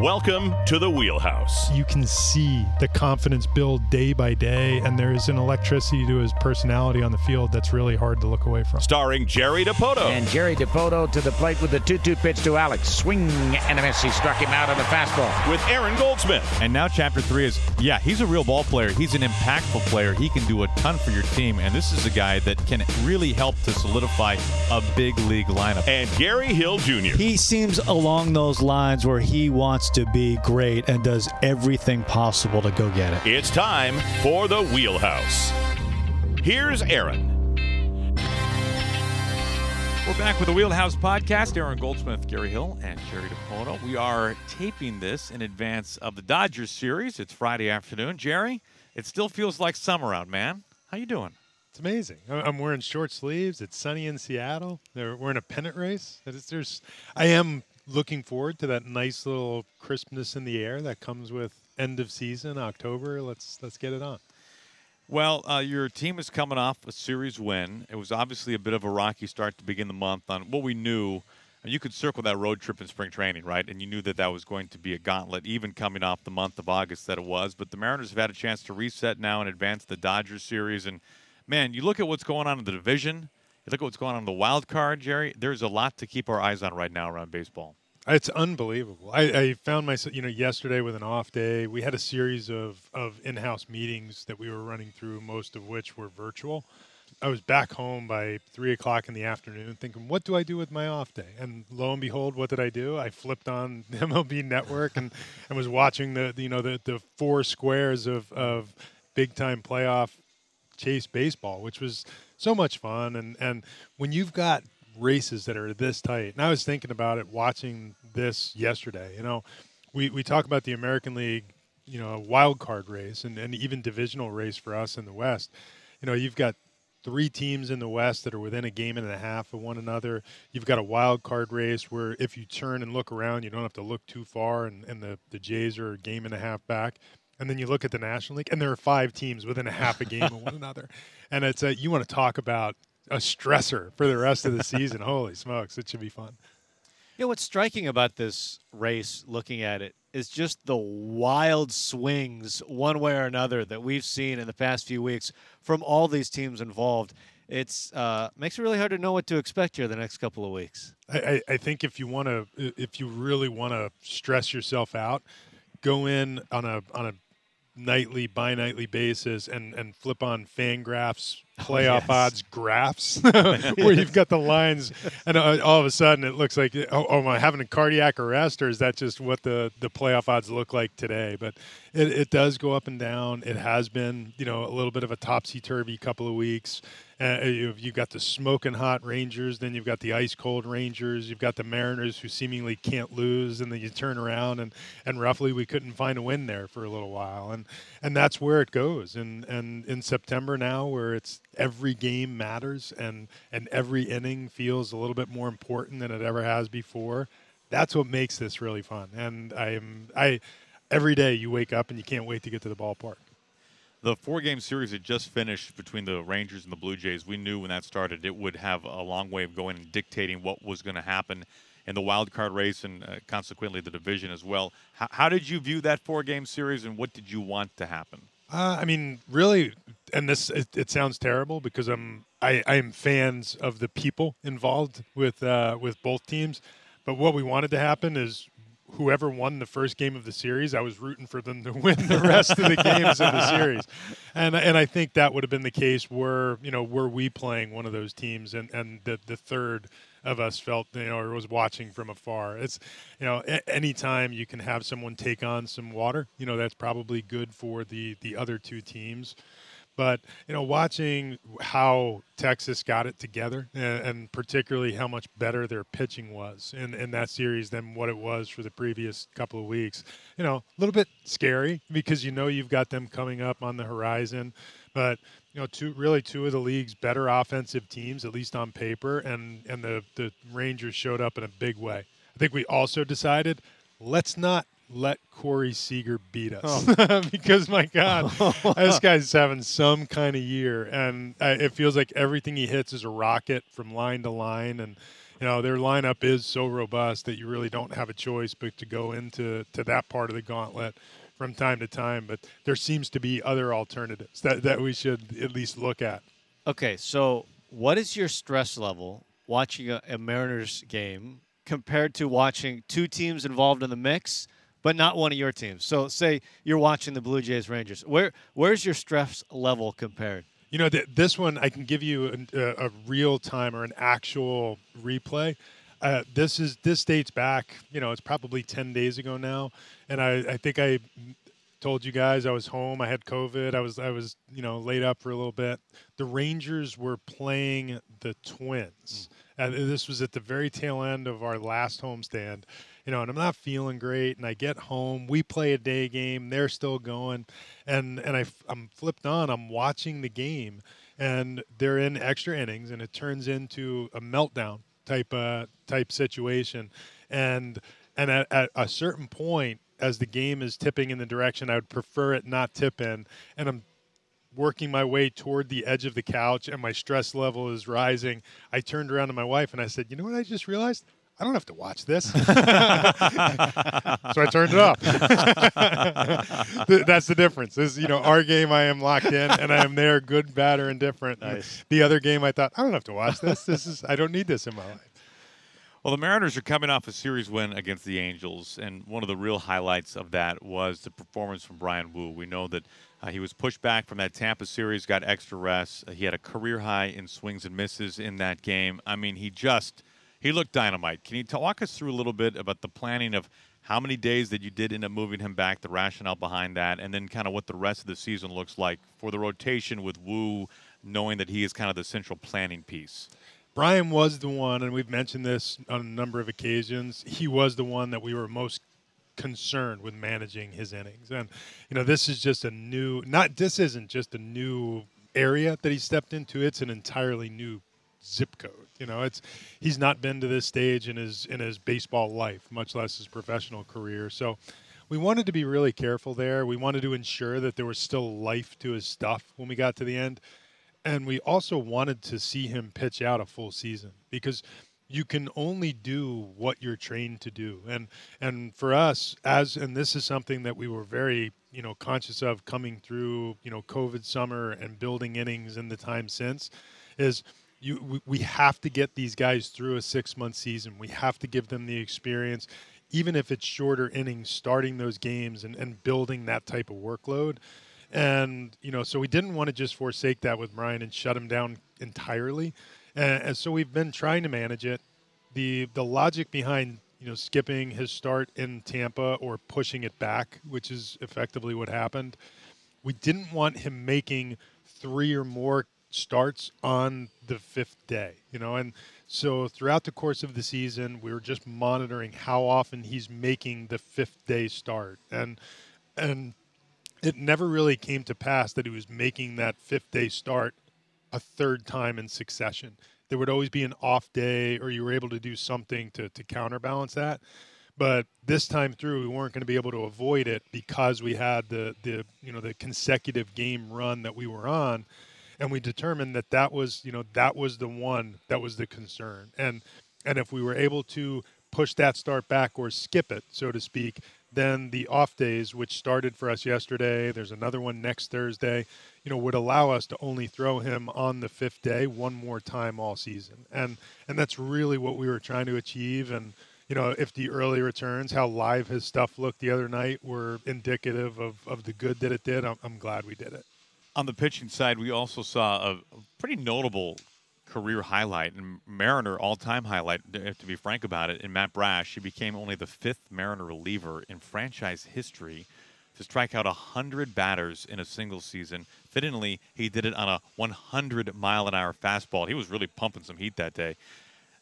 Welcome to the Wheelhouse. You can see the confidence build day by day, and there's an electricity to his personality on the field that's really hard to look away from. Starring Jerry Dipoto. And Jerry Dipoto to the plate with the 2 2 pitch to Alex. Swing and a miss. He struck him out on the fastball. With Aaron Goldsmith. And now, chapter three is yeah, he's a real ball player. He's an impactful player. He can do a ton for your team. And this is a guy that can really help to solidify a big league lineup. And Gary Hill Jr. He seems along those lines where he wants to be great and does everything possible to go get it. It's time for the Wheelhouse. Here's Aaron. We're back with the Wheelhouse Podcast. Aaron Goldsmith, Gary Hill, and Jerry Dipoto. We are taping this in advance of the Dodgers series. It's Friday afternoon. Jerry, it still feels like summer out, man. How you doing? It's amazing. I- I'm wearing short sleeves. It's sunny in Seattle. We're in a pennant race. There's, I am looking forward to that nice little crispness in the air that comes with end of season, October. Let's let's get it on. Well, uh, your team is coming off a series win. It was obviously a bit of a rocky start to begin the month on what we knew. and You could circle that road trip in spring training, right? And you knew that that was going to be a gauntlet, even coming off the month of August that it was. But the Mariners have had a chance to reset now and advance the Dodgers series. And man, you look at what's going on in the division. You look at what's going on in the wild card, Jerry. There's a lot to keep our eyes on right now around baseball. It's unbelievable. I, I found myself, you know, yesterday with an off day. We had a series of, of in house meetings that we were running through, most of which were virtual. I was back home by three o'clock in the afternoon thinking, what do I do with my off day? And lo and behold, what did I do? I flipped on the MLB network and, and was watching the, the, you know, the, the four squares of, of big time playoff chase baseball, which was so much fun. And, and when you've got races that are this tight, and I was thinking about it watching this yesterday, you know, we, we talk about the American League, you know, wild card race and, and even divisional race for us in the West. You know, you've got three teams in the West that are within a game and a half of one another. You've got a wild card race where if you turn and look around, you don't have to look too far, and, and the, the Jays are a game and a half back. And then you look at the National League, and there are five teams within a half a game of one another. And it's a, you want to talk about a stressor for the rest of the season. Holy smokes, it should be fun. You know what's striking about this race, looking at it, is just the wild swings, one way or another, that we've seen in the past few weeks from all these teams involved. It's uh, makes it really hard to know what to expect here the next couple of weeks. I, I think if you want to, if you really want to stress yourself out, go in on a on a nightly, bi-nightly basis and and flip on Fangraphs playoff yes. odds graphs where you've got the lines, and uh, all of a sudden it looks like, oh, oh, am I having a cardiac arrest, or is that just what the the playoff odds look like today? But it, it does go up and down. It has been, you know, a little bit of a topsy turvy couple of weeks. Uh, you've, you've got the smoking hot Rangers, then you've got the ice cold Rangers, you've got the Mariners who seemingly can't lose, and then you turn around and, and roughly we couldn't find a win there for a little while, and and that's where it goes. And and in September now, where it's every game matters and and every inning feels a little bit more important than it ever has before. That's what makes this really fun. And I'm I every day you wake up and you can't wait to get to the ballpark. The four game series that just finished between the Rangers and the Blue Jays, we knew when that started it would have a long way of going and dictating what was going to happen in the wild card race and uh, consequently the division as well. How, how did you view that four game series and what did you want to happen? Uh, I mean, really, and this it, it sounds terrible because I'm I, I am fans of the people involved with uh, with both teams, but what we wanted to happen is whoever won the first game of the series, I was rooting for them to win the rest of the games of the series, and and I think that would have been the case were you know were we playing one of those teams and and the the third of us felt you know or was watching from afar. It's you know a- anytime you can have someone take on some water, you know that's probably good for the the other two teams. But you know, watching how Texas got it together, and, and particularly how much better their pitching was in, in that series than what it was for the previous couple of weeks, you know, a little bit scary because you know you've got them coming up on the horizon. But you know, two really two of the league's better offensive teams, at least on paper, and and the the Rangers showed up in a big way. I think we also decided let's not let Corey Seager beat us oh. because my God, this guy's having some kind of year, and uh, it feels like everything he hits is a rocket from line to line, and you know their lineup is so robust that you really don't have a choice but to go into to that part of the gauntlet from time to time. But there seems to be other alternatives that that we should at least look at. Okay, so what is your stress level watching a, a Mariners game compared to watching two teams involved in the mix? But not one of your teams. So say you're watching the Blue Jays Rangers. Where where's your stress level compared? You know, th- this one I can give you a, a, real time or an actual replay. Uh, this is this dates back. You know, it's probably ten days ago now, and I, I think I told you guys I was home. I had COVID. I was I was you know laid up for a little bit. The Rangers were playing the Twins, mm. And this was at the very tail end of our last homestand you know, and I'm not feeling great. And I get home, we play a day game, they're still going, and and I I'm flipped on, I'm watching the game, and they're in extra innings, and it turns into a meltdown type uh type situation, and and at, at a certain point, as the game is tipping in the direction I would prefer it not tip in, and I'm working my way toward the edge of the couch and my stress level is rising. I turned around to my wife and I said, You know what I just realized? I don't have to watch this. so I turned it off. That's the difference. Is you know our game, I am locked in and I am there, good, bad, or indifferent. Nice. The other game, I thought I don't have to watch this. This is I don't need this in my life. Well, the Mariners are coming off a series win against the Angels, and one of the real highlights of that was the performance from Bryan Woo. We know that uh, he was pushed back from that Tampa series, got extra rest. Uh, he had a career high in swings and misses in that game. I mean, he just he looked dynamite. Can you walk us through a little bit about the planning of how many days that you did end up moving him back, the rationale behind that, and then kind of what the rest of the season looks like for the rotation with Woo, knowing that he is kind of the central planning piece? Bryan was the one, and we've mentioned this on a number of occasions. He was the one that we were most concerned with managing his innings. And, you know, this is just a new, not, this isn't just a new area that he stepped into, it's an entirely new zip code. You know, it's he's not been to this stage in his in his baseball life, much less his professional career. So we wanted to be really careful there. We wanted to ensure that there was still life to his stuff when we got to the end. And we also wanted to see him pitch out a full season because you can only do what you're trained to do. And and for us as and this is something that we were very, you know, conscious of coming through, you know, COVID summer and building innings in the time since is you we, we have to get these guys through a six month season. We have to give them the experience, even if it's shorter innings, starting those games and, and building that type of workload. And you know, so we didn't want to just forsake that with Bryan and shut him down entirely. And, so we've been trying to manage it. The the logic behind you know skipping his start in Tampa or pushing it back, which is effectively what happened. We didn't want him making three or more starts on the fifth day, you know, and so throughout the course of the season, we were just monitoring how often he's making the fifth day start, and and it never really came to pass that he was making that fifth day start a third time in succession. There would always be an off day, or you were able to do something to to counterbalance that. But this time through, we weren't going to be able to avoid it because we had the the you know the consecutive game run that we were on and we determined that that was you know that was the one that was the concern and and if we were able to push that start back or skip it so to speak then the off days which started for us yesterday there's another one next thursday you know would allow us to only throw him on the fifth day one more time all season and and that's really what we were trying to achieve and you know if the early returns how live his stuff looked the other night were indicative of of the good that it did i'm, I'm glad we did it on the pitching side, we also saw a pretty notable career highlight and Mariner all-time highlight. To be frank about it, in Matt Brash, he became only the fifth Mariner reliever in franchise history to strike out 100 batters in a single season. Fittingly, he did it on a 100 mile an hour fastball. He was really pumping some heat that day.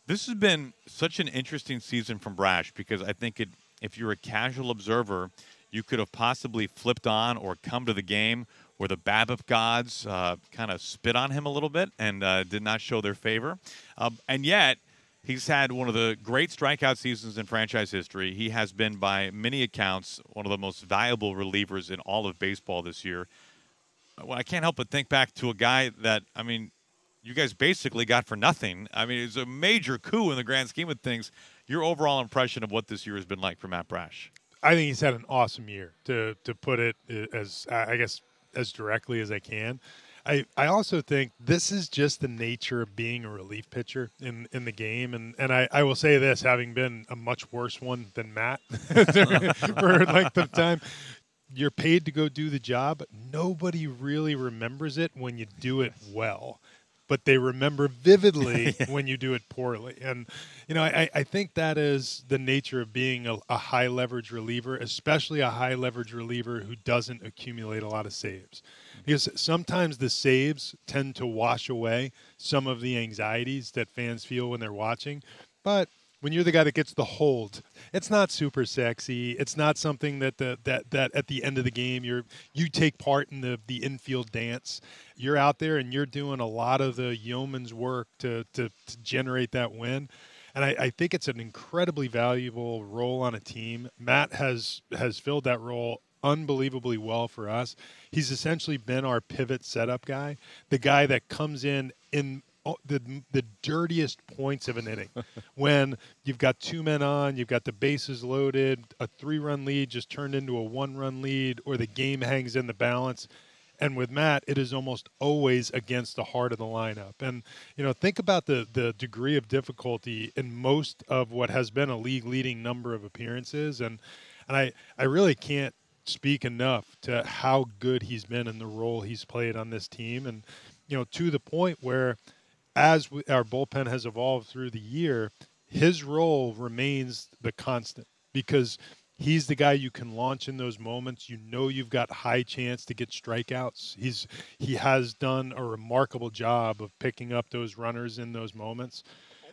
This has been such an interesting season from Brash because I think it, if you're a casual observer, you could have possibly flipped on or come to the game where the BABIP gods uh, kind of spit on him a little bit and uh, did not show their favor. Um, and yet, he's had one of the great strikeout seasons in franchise history. He has been, by many accounts, one of the most valuable relievers in all of baseball this year. Well, I can't help but think back to a guy that, I mean, you guys basically got for nothing. I mean, it's a major coup in the grand scheme of things. Your overall impression of what this year has been like for Matt Brash? I think he's had an awesome year. To to put it uh, as I guess as directly as I can. I, I also think this is just the nature of being a relief pitcher in, in the game. And, and I, I will say this, having been a much worse one than Matt for a length of time, you're paid to go do the job. Nobody really remembers it when you do it well but they remember vividly when you do it poorly. And, you know, I, I think that is the nature of being a, a, high leverage reliever, especially a high leverage reliever who doesn't accumulate a lot of saves. Because sometimes the saves tend to wash away some of the anxieties that fans feel when they're watching. But when you're the guy that gets the hold, it's not super sexy. It's not something that the that that at the end of the game you're you take part in the the infield dance. You're out there and you're doing a lot of the yeoman's work to to, to generate that win. And I, I think it's an incredibly valuable role on a team. Matt has has filled that role unbelievably well for us. He's essentially been our pivot setup guy, the guy that comes in in the the dirtiest points of an inning when you've got two men on, you've got the bases loaded, a three run lead just turned into a one run lead, or the game hangs in the balance. And with Matt, it is almost always against the heart of the lineup. And you know, think about the the degree of difficulty in most of what has been a league leading number of appearances. And and I I really can't speak enough to how good he's been in the role he's played on this team. And you know, to the point where as we, our bullpen has evolved through the year, his role remains the constant because he's the guy you can launch in those moments. You know you've got high chance to get strikeouts. He's he has done a remarkable job of picking up those runners in those moments.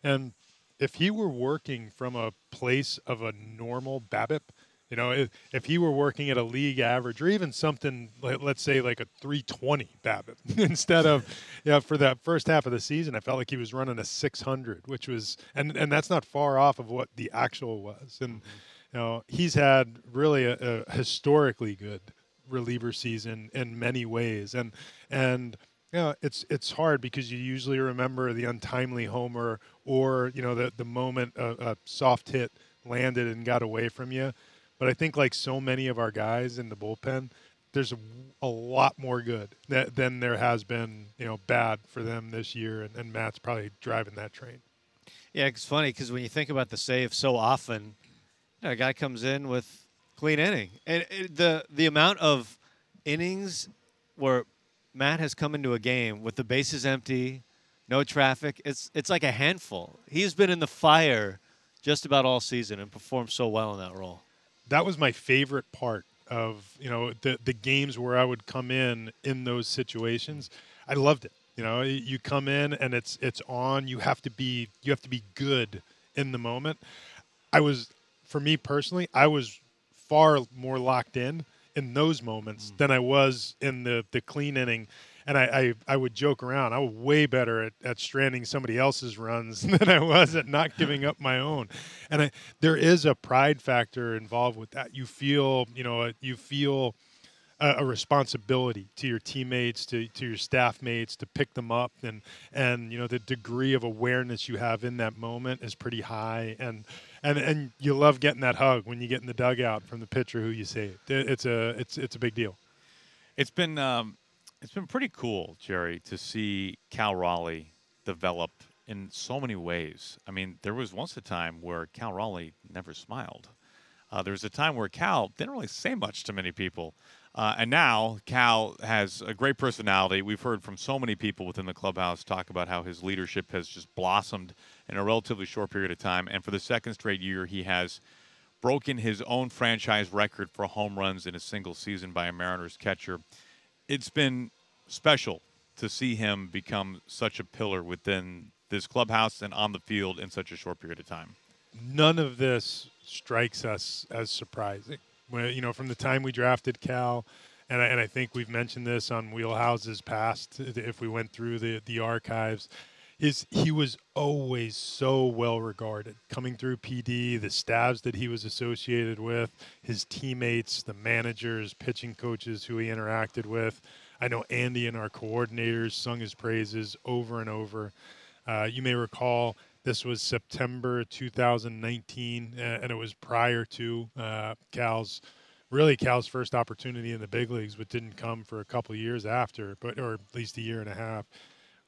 And if he were working from a place of a normal BABIP, you know, if, if he were working at a league average or even something, let's say like a 320 BABIP, instead of, you know, for that first half of the season, I felt like he was running a 600, which was, and, and that's not far off of what the actual was. And, mm-hmm. you know, he's had really a, a historically good reliever season in many ways. And, and, you know, it's it's hard because you usually remember the untimely homer or you know the the moment a, a soft hit landed and got away from you. But I think like so many of our guys in the bullpen, there's a, a lot more good that, than there has been, you know, bad for them this year. And, and Matt's probably driving that train. Yeah, it's funny because when you think about the save, so often you know, a guy comes in with clean inning, and it, the the amount of innings where Matt has come into a game with the bases empty, no traffic, it's it's like a handful. He's been in the fire just about all season and performed so well in that role that was my favorite part of you know the the games where I would come in in those situations. I loved it. You know, you come in and it's it's on. You have to be you have to be good in the moment. I was for me personally, I was far more locked in in those moments mm. than I was in the the clean inning and I, I, I, would joke around. I was way better at, at stranding somebody else's runs than I was at not giving up my own. And I, there is a pride factor involved with that. You feel, you know, you feel a, a, responsibility to your teammates, to, to your staff mates, to pick them up, and and you know the degree of awareness you have in that moment is pretty high. And and and you love getting that hug when you get in the dugout from the pitcher who you saved. It's a it's it's a big deal. It's been um, it's been pretty cool, Jerry, to see Cal Raleigh develop in so many ways. I mean, there was once a time where Cal Raleigh never smiled. Uh, there was a time where Cal didn't really say much to many people. Uh, and now Cal has a great personality. We've heard from so many people within the clubhouse talk about how his leadership has just blossomed in a relatively short period of time. And for the second straight year, he has broken his own franchise record for home runs in a single season by a Mariners catcher. It's been special to see him become such a pillar within this clubhouse and on the field in such a short period of time. None of this strikes us as surprising. When, you know, from the time we drafted Cal, and I, and I think we've mentioned this on Wheelhouses past, if we went through the, the archives, is he was always so well regarded coming through PD, the staffs that he was associated with, his teammates, the managers, pitching coaches who he interacted with. I know Andy and our coordinators sung his praises over and over. Uh, you may recall this was September 2019, and it was prior to uh, Cal's really Cal's first opportunity in the big leagues, but didn't come for a couple years after, but or at least a year and a half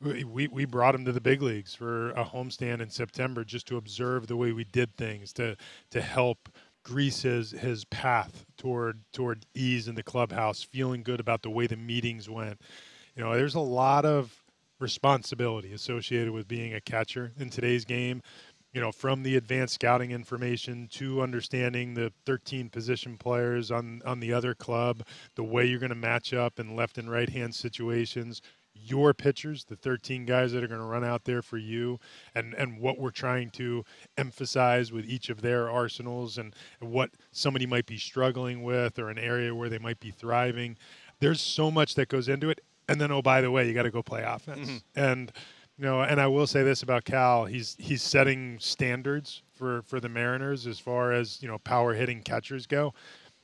we, we brought him to the big leagues for a homestand in September just to observe the way we did things to to help grease his his path toward toward ease in the clubhouse, feeling good about the way the meetings went. You know, there's a lot of responsibility associated with being a catcher in today's game. You know, from the advanced scouting information to understanding the 13 position players on on the other club, the way you're going to match up in left and right hand situations, your pitchers, the 13 guys that are going to run out there for you, and, and what we're trying to emphasize with each of their arsenals and, and what somebody might be struggling with or an area where they might be thriving. There's so much that goes into it. And then, oh, by the way, you got to go play offense. Mm-hmm. And, you know, and I will say this about Cal he's, he's setting standards for, for the Mariners as far as, you know, power hitting catchers go.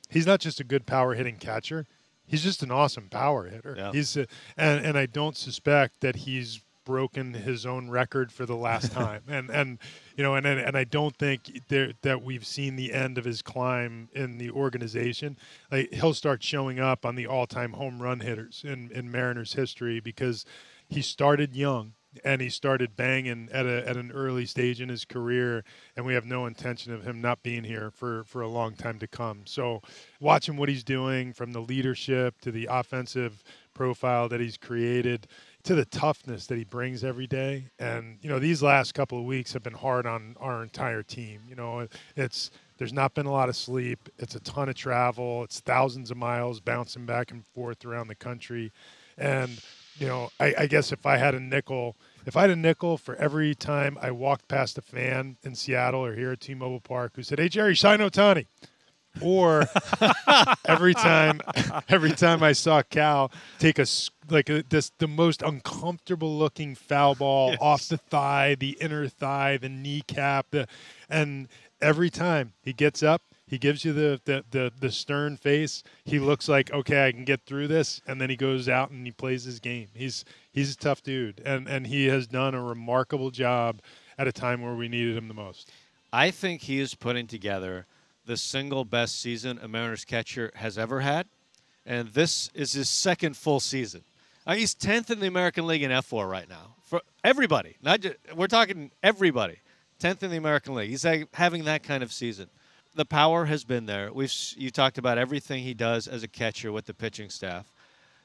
He's not just a good power hitting catcher he's just an awesome power hitter. Yeah. He's a, and and I don't suspect that he's broken his own record for the last time. and and you know and and I don't think there, that we've seen the end of his climb in the organization. Like he'll start showing up on the all-time home run hitters in in Mariners history because he started young and he started banging at a at an early stage in his career, and we have no intention of him not being here for for a long time to come. So, watching what he's doing from the leadership to the offensive profile that he's created to the toughness that he brings every day, and you know these last couple of weeks have been hard on our entire team. You know, it's there's not been a lot of sleep. It's a ton of travel. It's thousands of miles bouncing back and forth around the country, and you know, I, I, guess if I had a nickel, if I had a nickel for every time I walked past a fan in Seattle or here at T-Mobile Park who said, "Hey Jerry, sign Ohtani," or every time, every time I saw Cal take a like a, this the most uncomfortable looking foul ball yes. off the thigh, the inner thigh, the kneecap, the, and every time he gets up he gives you the, the, the, the, stern face. He looks like, okay, I can get through this. And then he goes out and he plays his game. He's, he's a tough dude. And, and he has done a remarkable job at a time where we needed him the most. I think he is putting together the single best season a Mariners catcher has ever had. And this is his second full season. Uh, he's 10th in the American League in fWAR right now. For everybody, not just, we're talking everybody. 10th in the American League. He's having that kind of season the power has been there. We've you talked about everything he does as a catcher with the pitching staff.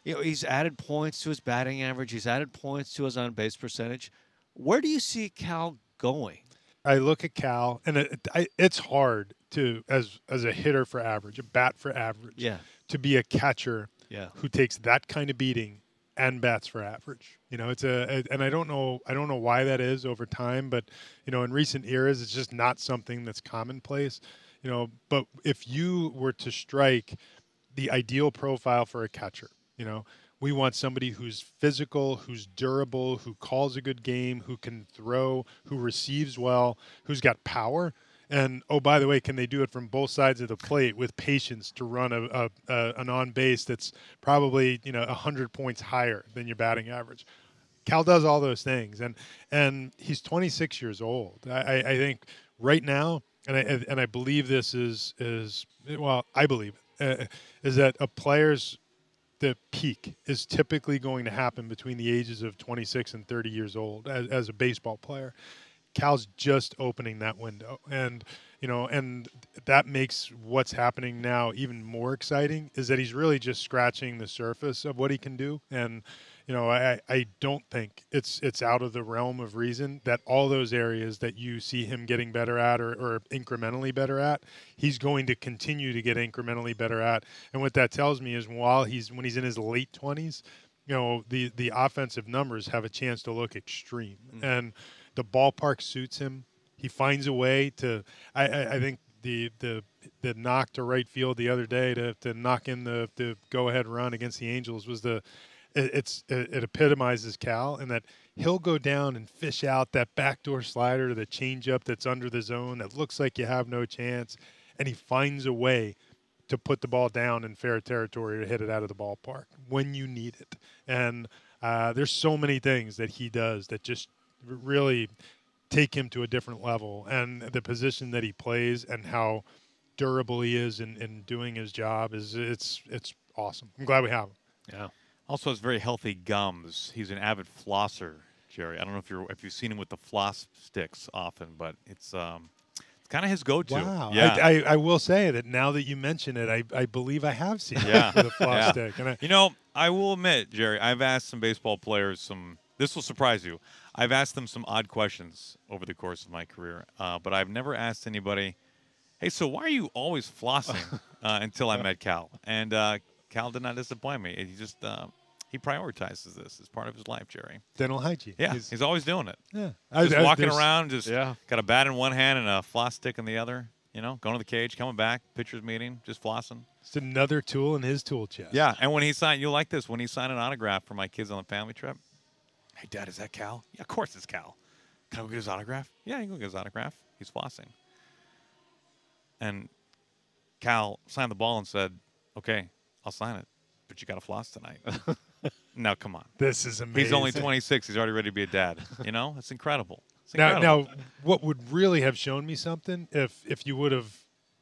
You know, he's added points to his batting average. He's added points to his on base percentage. Where do you see Cal going? I look at Cal, and it, I, it's hard to as as a hitter for average, a bat for average, yeah. to be a catcher yeah. who takes that kind of beating and bats for average. You know, it's a, and I don't know, I don't know why that is over time, but you know, in recent eras, it's just not something that's commonplace you know, but if you were to strike the ideal profile for a catcher, you know, we want somebody who's physical, who's durable, who calls a good game, who can throw, who receives well, who's got power. And oh, by the way, can they do it from both sides of the plate with patience to run a, a, a an on base that's probably you know hundred points higher than your batting average? Cal does all those things, and and he's 26 years old. I, I think right now and I and I believe this is is well, I believe uh, is that a player's the peak is typically going to happen between the ages of 26 and 30 years old as, as a baseball player. Cal's just opening that window, and you know, and that makes what's happening now even more exciting. Is that he's really just scratching the surface of what he can do, and you know, I, I don't think it's it's out of the realm of reason that all those areas that you see him getting better at or, or incrementally better at, he's going to continue to get incrementally better at. And what that tells me is while he's when he's in his late twenties, you know, the the offensive numbers have a chance to look extreme. Mm. And the ballpark suits him. He finds a way to I, I, I think the the the knock to right field the other day to, to knock in the, the go ahead run against the Angels was the it, it's it, it epitomizes Cal in that he'll go down and fish out that backdoor slider, the changeup that's under the zone that looks like you have no chance, and he finds a way to put the ball down in fair territory to hit it out of the ballpark when you need it. And uh, there's so many things that he does that just really take him to a different level. And the position that he plays and how durable he is in, in doing his job is it's it's awesome. I'm glad we have him. Yeah. Also has very healthy gums. He's an avid flosser, Jerry. I don't know if you're if you've seen him with the floss sticks often, but it's um it's kind of his go-to. Wow. Yeah. I, I, I will say that now that you mention it, I, I believe I have seen Yeah. a floss Yeah. stick. And I, You know, I will admit, Jerry, I've asked some baseball players some. This will surprise you. I've asked them some odd questions over the course of my career, uh, but I've never asked anybody, "Hey, so why are you always flossing?" uh, until I met Cal, and uh, Cal did not disappoint me. He just uh, he prioritizes this as part of his life, Jerry. dental hygiene. Yeah, He's- he's, always doing it. yeah. Just I- I- walking around, just Yeah. got a bat in one hand and a floss stick in the other. You know, going to the cage, coming back, pitchers meeting, just flossing. It's another tool in his tool chest. Yeah, and when he signed, you'll like this. When he signed an autograph for my kids on the family trip. Hey, Dad, is that Cal? Yeah, of course it's Cal. Can I go get his autograph? Yeah, you can go get his autograph. He's flossing. And Cal signed the ball and said, "Okay, I'll sign it, but you got to floss tonight." now, come on. This is amazing. He's only 26. He's already ready to be a dad. You know, it's incredible. It's Now, incredible. now, what would really have shown me something if if you would have,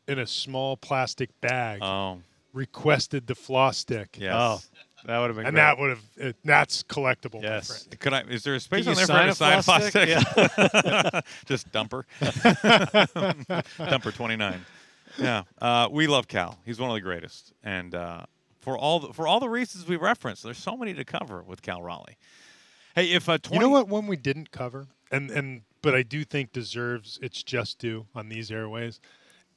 in a small plastic bag, oh, requested the floss stick. yes. Oh, that would have been And great. that would have that's collectible. Yes. friend. Could I? Is there a space you on there for sign him a sign a floss floss stick? stick? Just dumper. dumper twenty nine. Yeah, uh, we love Cal. He's one of the greatest, and uh, for all the, for all the reasons we referenced, there's so many to cover with Cal Raleigh. Hey, if uh, 20, You know what one we didn't cover, and and but I do think deserves its just due on these airways.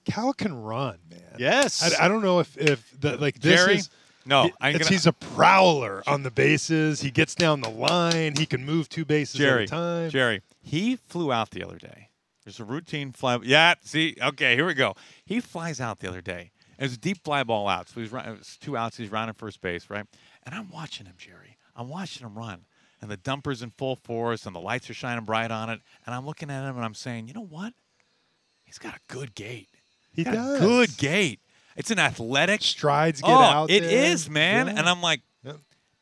Cal can run, man. Yes. I, I don't know if if the like this Jerry? is. No, I'm gonna- he's a prowler on the bases. He gets down the line. He can move two bases Jerry, at a time. Jerry, he flew out the other day. There's a routine fly. Yeah, see, okay, here we go. He flies out the other day. It was a deep fly ball out. So he's run, it was two outs. He's rounding first base, right? And I'm watching him, Jerry. I'm watching him run. And the dumper's in full force, and the lights are shining bright on it. And I'm looking at him, and I'm saying, you know what? He's got a good gait. He Got a does. good gait. It's an athletic Strides get oh, out. it there. is, man. Yeah. And I'm like, Yep.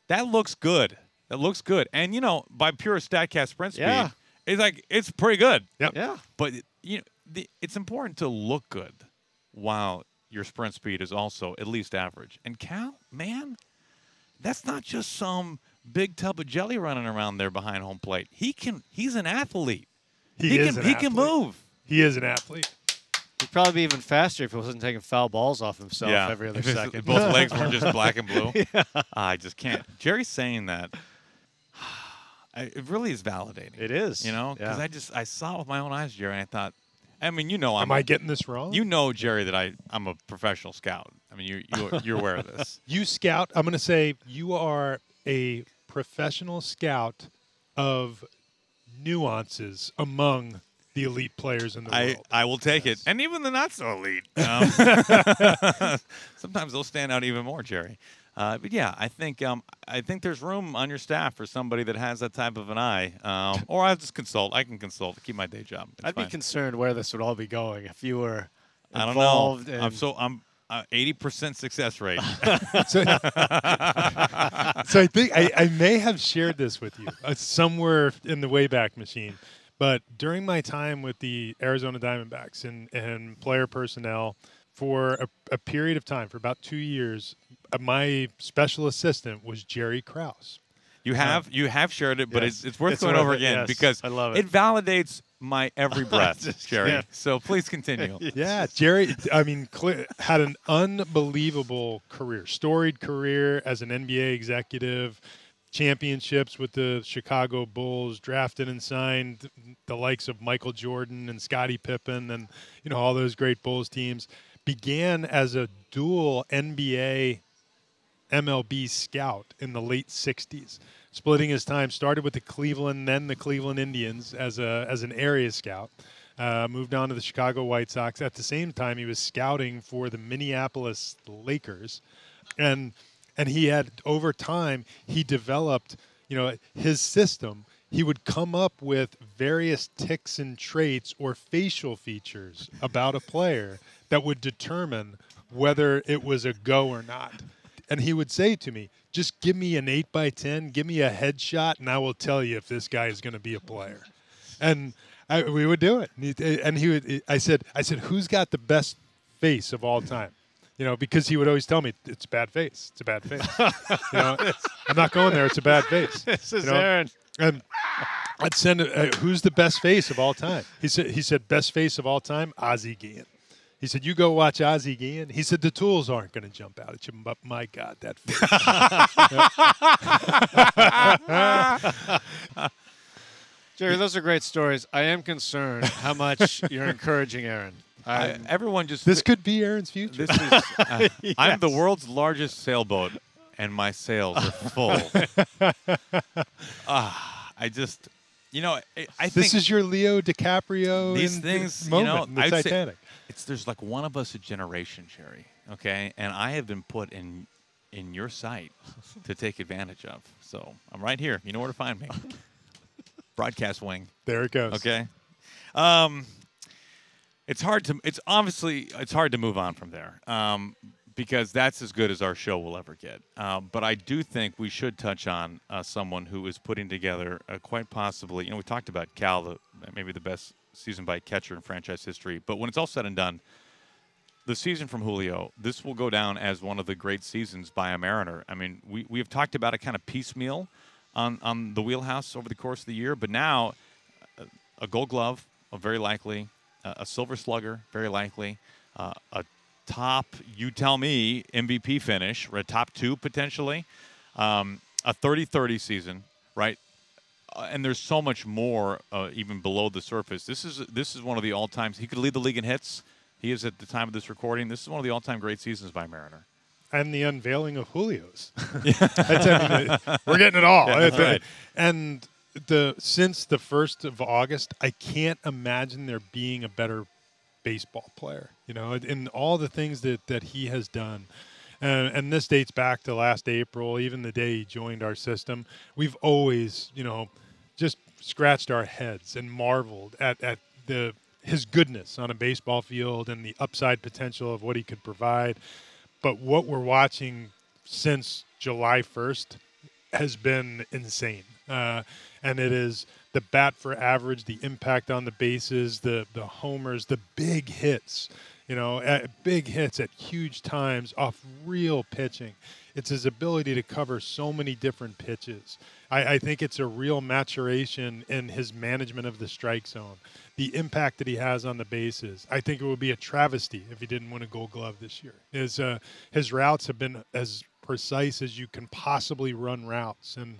that looks good. That looks good. And you know, by pure Statcast sprint speed, Yeah. it's like it's pretty good. Yep. yeah. But you know, the, it's important to look good while your sprint speed is also at least average. And Cal, man, that's not just some big tub of jelly running around there behind home plate. He can. He's an athlete. He, is can. an he can move. He is an athlete. He'd probably be even faster if he wasn't taking foul balls off himself yeah. every other If second. Both legs weren't just black and blue. Ah, I just can't. Jerry's saying that. It really is validating. It is. You know, because Yeah. I just I saw it with my own eyes, Jerry, and I thought, I mean, you know, I'm Am I getting this wrong? you know, Jerry, that I I'm a professional scout. I mean, you you you're aware of this. You scout. I'm going to say you are a professional scout of nuances among the elite players in the I, world. I will take it, and even the not so elite. Um, sometimes they'll stand out even more, Jerry. Uh, but yeah, I think um, I think there's room on your staff for somebody that has that type of an eye. Um, or I'll just consult. I can consult to keep my day job. It's I'd fine. be concerned where this would all be going if you were I don't involved. know. in- I'm so I'm uh, eighty percent success rate. so, so I think I, I may have shared this with you uh, somewhere in the Wayback Machine. But during my time with the Arizona Diamondbacks and, and player personnel, for a, a period of time, for about two years, uh, my special assistant was Jerry Krause. You have you have shared it, but Yes. it's it's worth It's going worth over it, again yes. because I love it it. validates my every breath, Jerry. can't. So please continue. Yeah, Jerry. I mean, had an unbelievable career, storied career as an NBA executive. championships with the Chicago Bulls, drafted and signed the likes of Michael Jordan and Scottie Pippen and you know all those great Bulls teams. Began as a dual NBA MLB scout in the late 60s. Splitting his time, started with the Cleveland, then the Cleveland Indians as a as an area scout. Uh, moved on to the Chicago White Sox. At the same time, he was scouting for the Minneapolis Lakers, and and he had over time he developed you know his system he would come up with various ticks and traits or facial features about a player that would determine whether it was a go or not and he would say to me just give me an 8 by 10 give me a headshot and i will tell you if this guy is going to be a player and I, we would do it and he, and he would i said i said who's got the best face of all time you know, because he would always tell me it's a bad face. It's a bad face. you know, I'm not going there. It's a bad face. This is you know? Aaron. And I'd send uh, who's the best face of all time? He said he said best face of all time, Ozzie Guillen. He said, "You go watch Ozzie again." He said, "The tools aren't going to jump out at you, but my God, that. Jerry, those are great stories. I am concerned how much you're encouraging Aaron. I, everyone just this could be Aaron's future. This is. uh, I'm the world's largest sailboat, and my sails are full. Ah, I just, you know, I, I think This is your Leo DiCaprio these in- things, moment you know, in the I'd say Titanic. It's there's like one of us a generation, Jerry. Okay, and I have been put in in your sight to take advantage of. So I'm right here. You know where to find me. Broadcast wing. There it goes. Okay. Um, it's hard to. It's obviously it's hard to move on from there. Um, because that's as good as our show will ever get. Um, but I do think we should touch on uh, someone who is putting together uh, quite possibly. You know, we talked about Cal, the, maybe the best season by catcher in franchise history. But when it's all said and done, the season from Julio, this will go down as one of the great seasons by a Mariner. I mean, we, we have talked about it kind of piecemeal on, on the wheelhouse over the course of the year, but now uh, a gold glove, very likely, uh, a silver slugger, very likely, uh, a top, you tell me, MVP finish, or a top two potentially, um, a 30 30 season, right? Uh, and there's so much more uh, even below the surface. This is this is one of the all times. He could lead the league in hits. He is at the time of this recording. This is one of the all time great seasons by Mariner. and the unveiling of Julio's. I mean, we're getting it all. Yeah, right. And the since the first of August, I can't imagine there being a better baseball player. You know, in all the things that that he has done. And, and this dates back to last April, even the day he joined our system. We've always, you know, just scratched our heads and marveled at, at the his goodness on a baseball field and the upside potential of what he could provide. But what we're watching since July 1st has been insane. Uh, and it is the bat for average, the impact on the bases, the, the homers, the big hits, you know, big hits at huge times off real pitching. It's his ability to cover so many different pitches. I, I think it's a real maturation in his management of the strike zone, the impact that he has on the bases. I think it would be a travesty if he didn't win a Gold Glove this year. His uh, his routes have been as precise as you can possibly run routes, and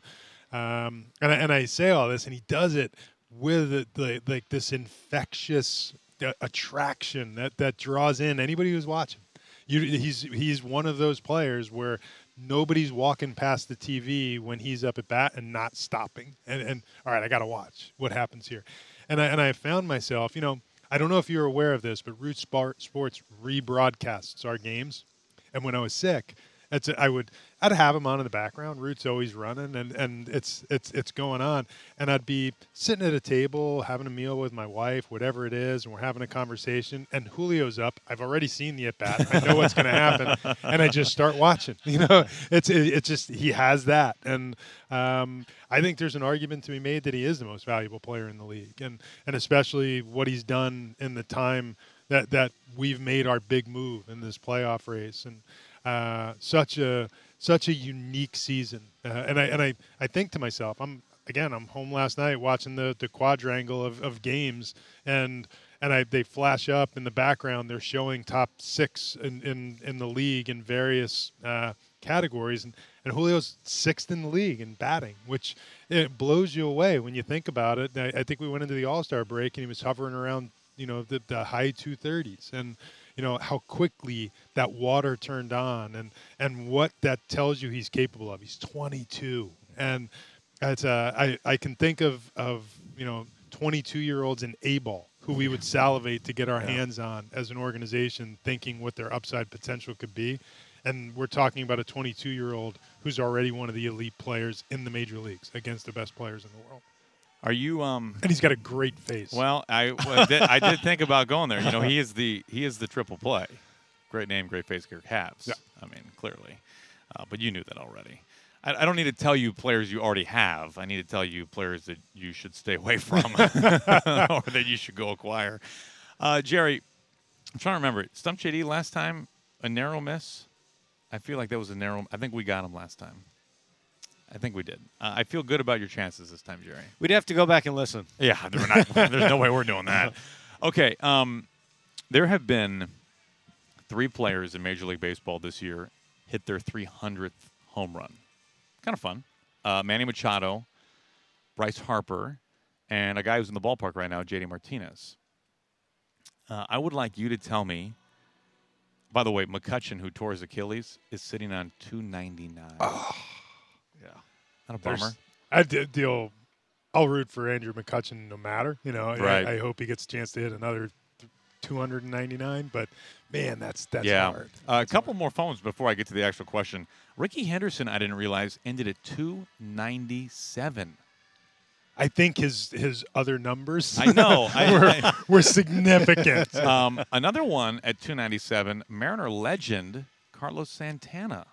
um, and I, and I say all this, and he does it with the, the like this infectious attraction that that draws in anybody who's watching. You, he's he's one of those players where nobody's walking past the TV when he's up at bat and not stopping. And, and all right, I got to watch what happens here. And I and I found myself, you know, I don't know if you're aware of this, but Root Sport Sports rebroadcasts our games. And when I was sick, that's I would I'd have him on in the background. Root's always running, and, and it's it's it's going on. And I'd be sitting at a table having a meal with my wife, whatever it is, and we're having a conversation. And Julio's up. I've already seen the at bat. I know what's going to happen, and I just start watching. You know, it's it, it's just he has that, and um, I think there's an argument to be made that he is the most valuable player in the league, and and especially what he's done in the time that that we've made our big move in this playoff race, and uh, such a such a unique season. Uh, and I and I, I think to myself, I'm again, I'm home last night watching the the quadrangle of, of games, and and I they flash up in the background. They're showing top six in in, in the league in various uh, categories, and, and Julio's sixth in the league in batting, which it blows you away when you think about it. I, I think we went into the All Star break and he was hovering around, you know, the, the high 230s, and you know how quickly that water turned on, and and what that tells you he's capable of. He's 22, and it's uh, I I can think of of you know 22 year olds in A ball who we would salivate to get our hands on as an organization, thinking what their upside potential could be. And we're talking about a 22 year old who's already one of the elite players in the major leagues against the best players in the world. Are you um? And he's got a great face. Well, I well, did, I did think about going there. You know, he is the he is the triple play. Great name, great face, great Cavs. Yeah. I mean, clearly, uh, but you knew that already. I, I don't need to tell you players you already have. I need to tell you players that you should stay away from, or that you should go acquire. Uh, Jerry, I'm trying to remember. Stump JD last time a narrow miss. I feel like that was a narrow. I think we got him last time. I think we did. Uh, I feel good about your chances this time, Jerry. We'd have to go back and listen. Yeah, we're not, there's no way we're doing that. Okay, um, there have been three players in Major League Baseball this year hit their 300th home run. Kind of fun. Uh, Manny Machado, Bryce Harper, and a guy who's in the ballpark right now, JD Martinez. Uh, I would like you to tell me. By the way, McCutchen, who tore his Achilles, is sitting on 299. Yeah. Not a There's- bummer. I did deal. I'll root for Andrew McCutchen no matter. You know, I- Right. I, hope he gets a chance to hit another 299. But man, that's that's yeah. hard. Uh, a couple more phones before I get to the actual question. Rickey Henderson, I didn't realize, ended at 297. I think his his other numbers. I know. I, were, were significant. Um, another one at 297, Mariner legend Carlos Santana.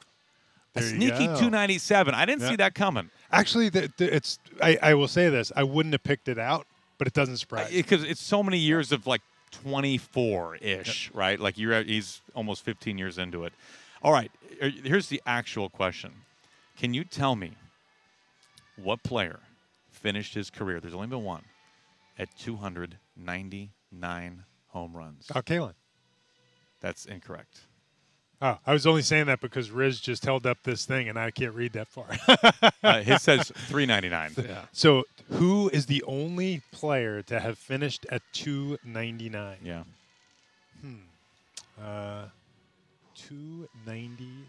A There you sneaky go. 297. I didn't see that coming Actually, the, the, it's. I, I will say this. I wouldn't have picked it out, but it doesn't surprise. me. because it's so many years of like 24 ish, right? Like you're he's almost 15 years into it. All right, er, here's the actual question: Can you tell me what player finished his career? There's only been one at 299 home runs. Oh, Kalen. That's incorrect. Oh, I was only saying that because Riz just held up this thing, and I can't read that far. Uh, his says 399. Yeah. so, who is the only player to have finished at 299? Yeah. Uh, 299.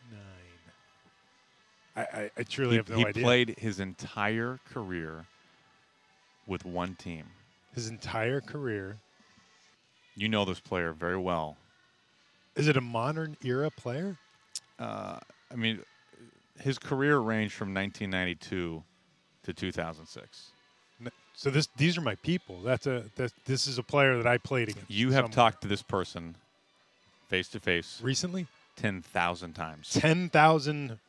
I, I, I truly He, have no he idea. He played his entire career with one team. His entire career. You know this player very well. Is it a modern era player? uh, I mean, his career ranged from 1992 to 2006. So this these are my people. That's a this is a player that I played against. You have somewhere. talked to this person face to face recently. 10,000 times. Ten thousand.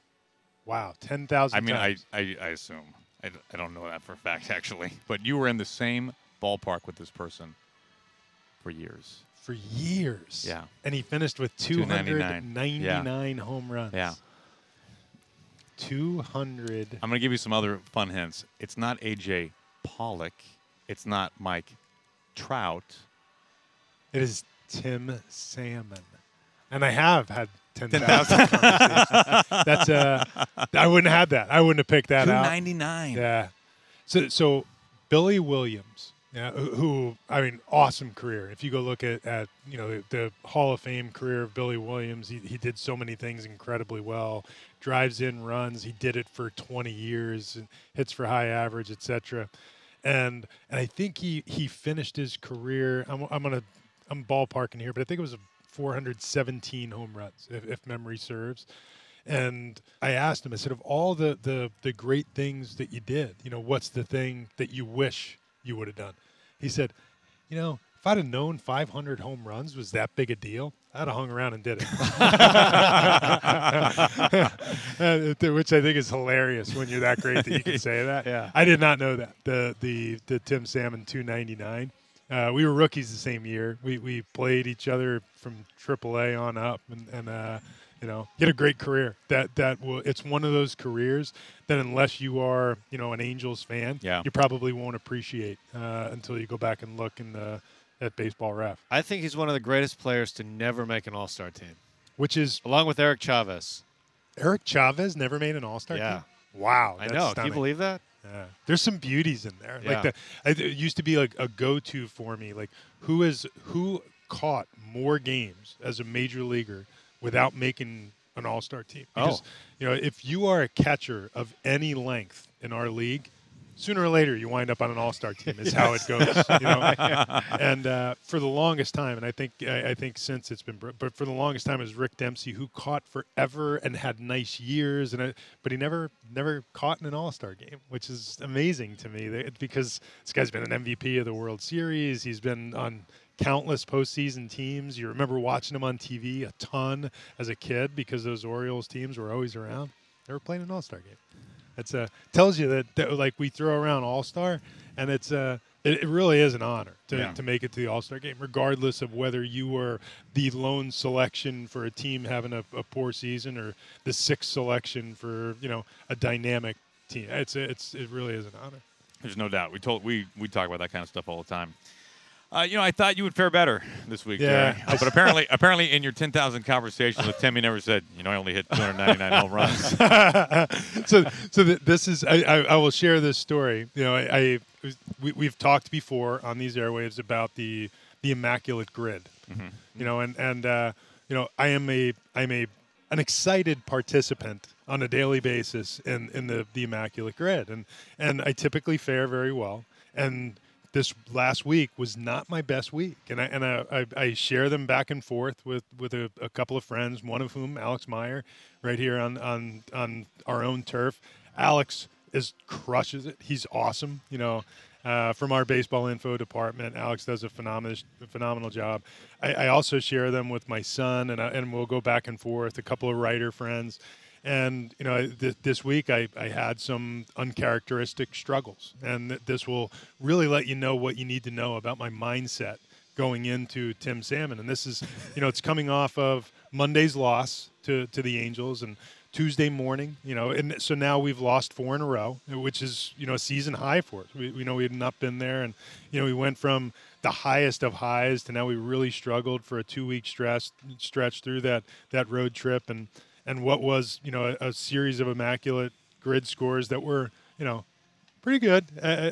Wow, ten thousand. I mean, I, I, I assume. I, I don't know that for a fact, actually. But you were in the same ballpark with this person for years. For years. Yeah. and he finished with two hundred 299. ninety-nine home runs. Yeah. two hundred. I'm going to give you some other fun hints. It's not A.J. Pollock. It's not Mike Trout. It is Tim Salmon, and I have had ten thousand. That's uh, I wouldn't have had that. I wouldn't have picked that out. 299. Yeah. So so Billy Williams, yeah, who, I mean, awesome career. If you go look at, at you know the, Hall of Fame career of Billy Williams, he, he did so many things incredibly well. Drives in runs. He did it for 20 years. And hits for high average, etc. And and I think he he finished his career. I'm I'm gonna I'm ballparking here, but I think it was 417 home runs, if, if memory serves. And I asked him, I said, of all the, the, the great things that you did, you know, what's the thing that you wish you would have done? He said, you know, if I'd have known 500 home runs was that big a deal, I'd have hung around and did it. Uh, Which I think is hilarious when you're that great that you can say that. Yeah. I did not know that. The the the Tim Salmon 299. Uh, we were rookies the same year. We we played each other from AAA on up, and, and uh, you know, he had a great career. That that will, it's one of those careers that unless you are you know an Angels fan, Yeah. you probably won't appreciate uh, until you go back and look in the at Baseball Ref, I think he's one of the greatest players to never make an All Star team, which is along with Eric Chavez. Eric Chavez never made an All Star Yeah. team. Wow, I know. Can you believe that? Yeah. There's some beauties in there. Yeah. Like the, it used to be like a go-to for me. Like who is who caught more games as a major leaguer without making an All-Star team? Because Oh. you know, if you are a catcher of any length in our league, sooner or later you wind up on an All-Star team. Is how it goes. You know, and uh, for the longest time, and I think I, I think since it's been, but for the longest time, it was Rick Dempsey who caught forever and had nice years, and it, but he never never caught in an All Star game, which is amazing to me because this guy's been an MVP of the World Series. He's been on countless postseason teams. You remember watching them on TV a ton as a kid because those Orioles teams were always around. They were playing an All Star game. It's uh, tells you that, that like we throw around All Star, and it's uh, it, it really is an honor to, Yeah. to make it to the All Star game, regardless of whether you were the lone selection for a team having a, a poor season or the sixth selection for you know a dynamic team. It's it's it really is an honor. There's no doubt. We told we we talk about that kind of stuff all the time. Uh, you know, I thought you would fare better this week, Yeah. Jerry. Uh, but apparently, apparently, in your 10,000 conversations with Tim, you never said, you know, I only hit 299 home runs. so so th- this is I, I, I will share this story. You know, I, I we, we've talked before on these airwaves about the the immaculate grid. You know, and and uh, you know, I am a I'm a an excited participant on a daily basis in in the the immaculate grid, and and I typically fare very well. And this last week was not my best week, and I and I, I, I share them back and forth with with a, a couple of friends, one of whom Alex Meyer, right here on on on our own turf. Alex is crushes it. He's awesome. You know, uh, from our baseball info department, Alex does a phenomenal phenomenal job. I, I also share them with my son, and I, and we'll go back and forth. A couple of writer friends. And you know, th- this week I, I had some uncharacteristic struggles, and th- this will really let you know what you need to know about my mindset going into Tim Salmon. And this is, you know, it's coming off of Monday's loss to to the Angels and Tuesday morning, you know, and so now we've lost four in a row, which is you know a season high for us. We, we know we had not been there, and you know we went from the highest of highs to now we really struggled for a two week stretch stretch through that that road trip, and and what was you know a, a series of immaculate grid scores that were you know pretty good. Uh,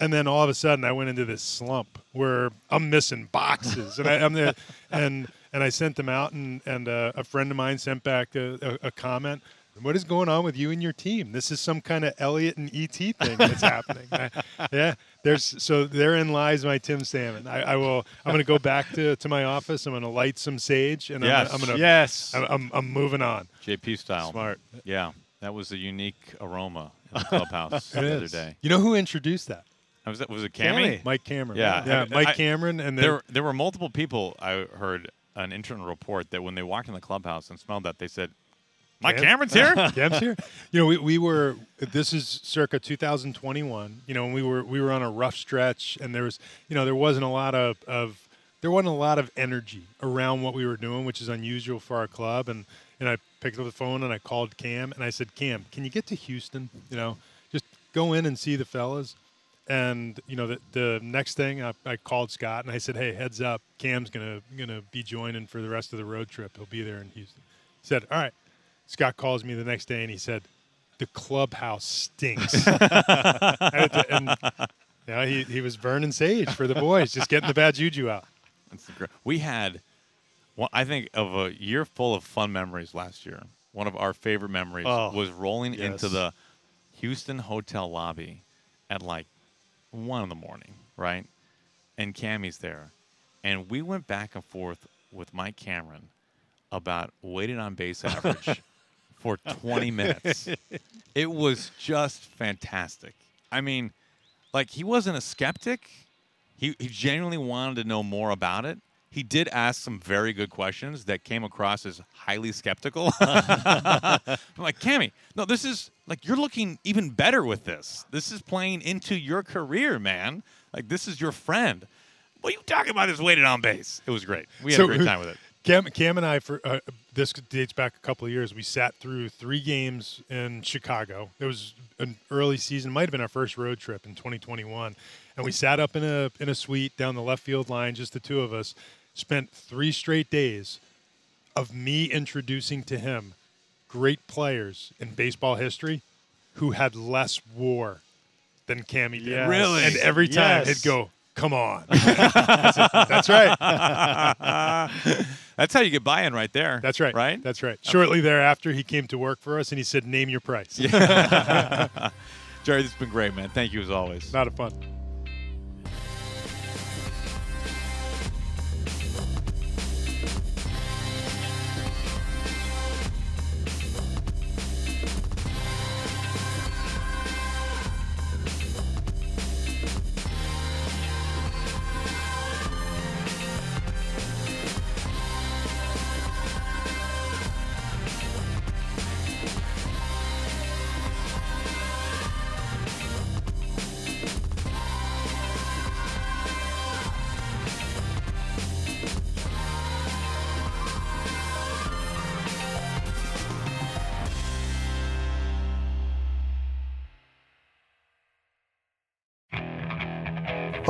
and then all of a sudden, I went into this slump where I'm missing boxes, and I, I'm the, and and I sent them out, and and uh, a friend of mine sent back a, a, a comment. What is going on with you and your team? This is some kind of Elliot and ET thing that's happening. I, yeah, there's so therein lies my Tim Salmon. I, I will. I'm going to go back to, to my office. I'm going to light some sage, and Yes. I'm, I'm going to. Yes. I'm, I'm, I'm moving on. JP style. Smart. Yeah. That was a unique aroma in the clubhouse the It other is. day. You know who introduced that? Was it, was it Cammy? Cammy. Mike Cameron. Yeah. yeah. I mean, Mike I- Cameron, and then There, there were multiple people I heard an internal report that when they walked in the clubhouse and smelled that, they said, Mike Cam? Cameron's here? Cam's here. You know, we, we were. This is circa 2021. You know, and we were we were on a rough stretch, and there was you know there wasn't a lot of of there wasn't a lot of energy around what we were doing, which is unusual for our club. And and I picked up the phone and I called Cam and I said, Cam, can you get to Houston? You know, just go in and see the fellas. And you know, the, the next thing I, I called Scott and I said, Hey, heads up, Cam's gonna gonna be joining for the rest of the road trip. He'll be there in Houston. He said, All right. Scott calls me the next day and he said, "The clubhouse stinks." and, and, yeah, he, he was burning sage for the boys, just getting the bad juju out. That's the we had, well, I think of a year full of fun memories last year. One of our favorite memories Oh, was rolling into the Houston hotel lobby at like one in the morning, right? And Cammy's there, and we went back and forth with Mike Cameron about weighted on base average for 20 minutes. It was just fantastic. I mean, like he wasn't a skeptic. He he genuinely wanted to know more about it. He did ask some very good questions that came across as highly skeptical. I'm like, Cammy, no, this is like you're looking even better with this. This is playing into your career, man. Like this is your friend. What are you talking about? Is weighted on base. It was great. We had a great time with it. Cam, Cam and I, for uh, this dates back a couple of years. We sat through three games in Chicago. It was an early season, might have been our first road trip in 2021, and we sat up in a in a suite down the left field line, just the two of us. Spent three straight days of me introducing to him great players in baseball history who had less WAR than Cammy did. Yes. Really? And every time Yes. he'd go, "Come on." That's right. That's how you get buy-in right there. That's right. Right? That's right. Shortly thereafter, he came to work for us and he said, "Name your price." Jerry, this has been great, man. Thank you as always. Not a fun.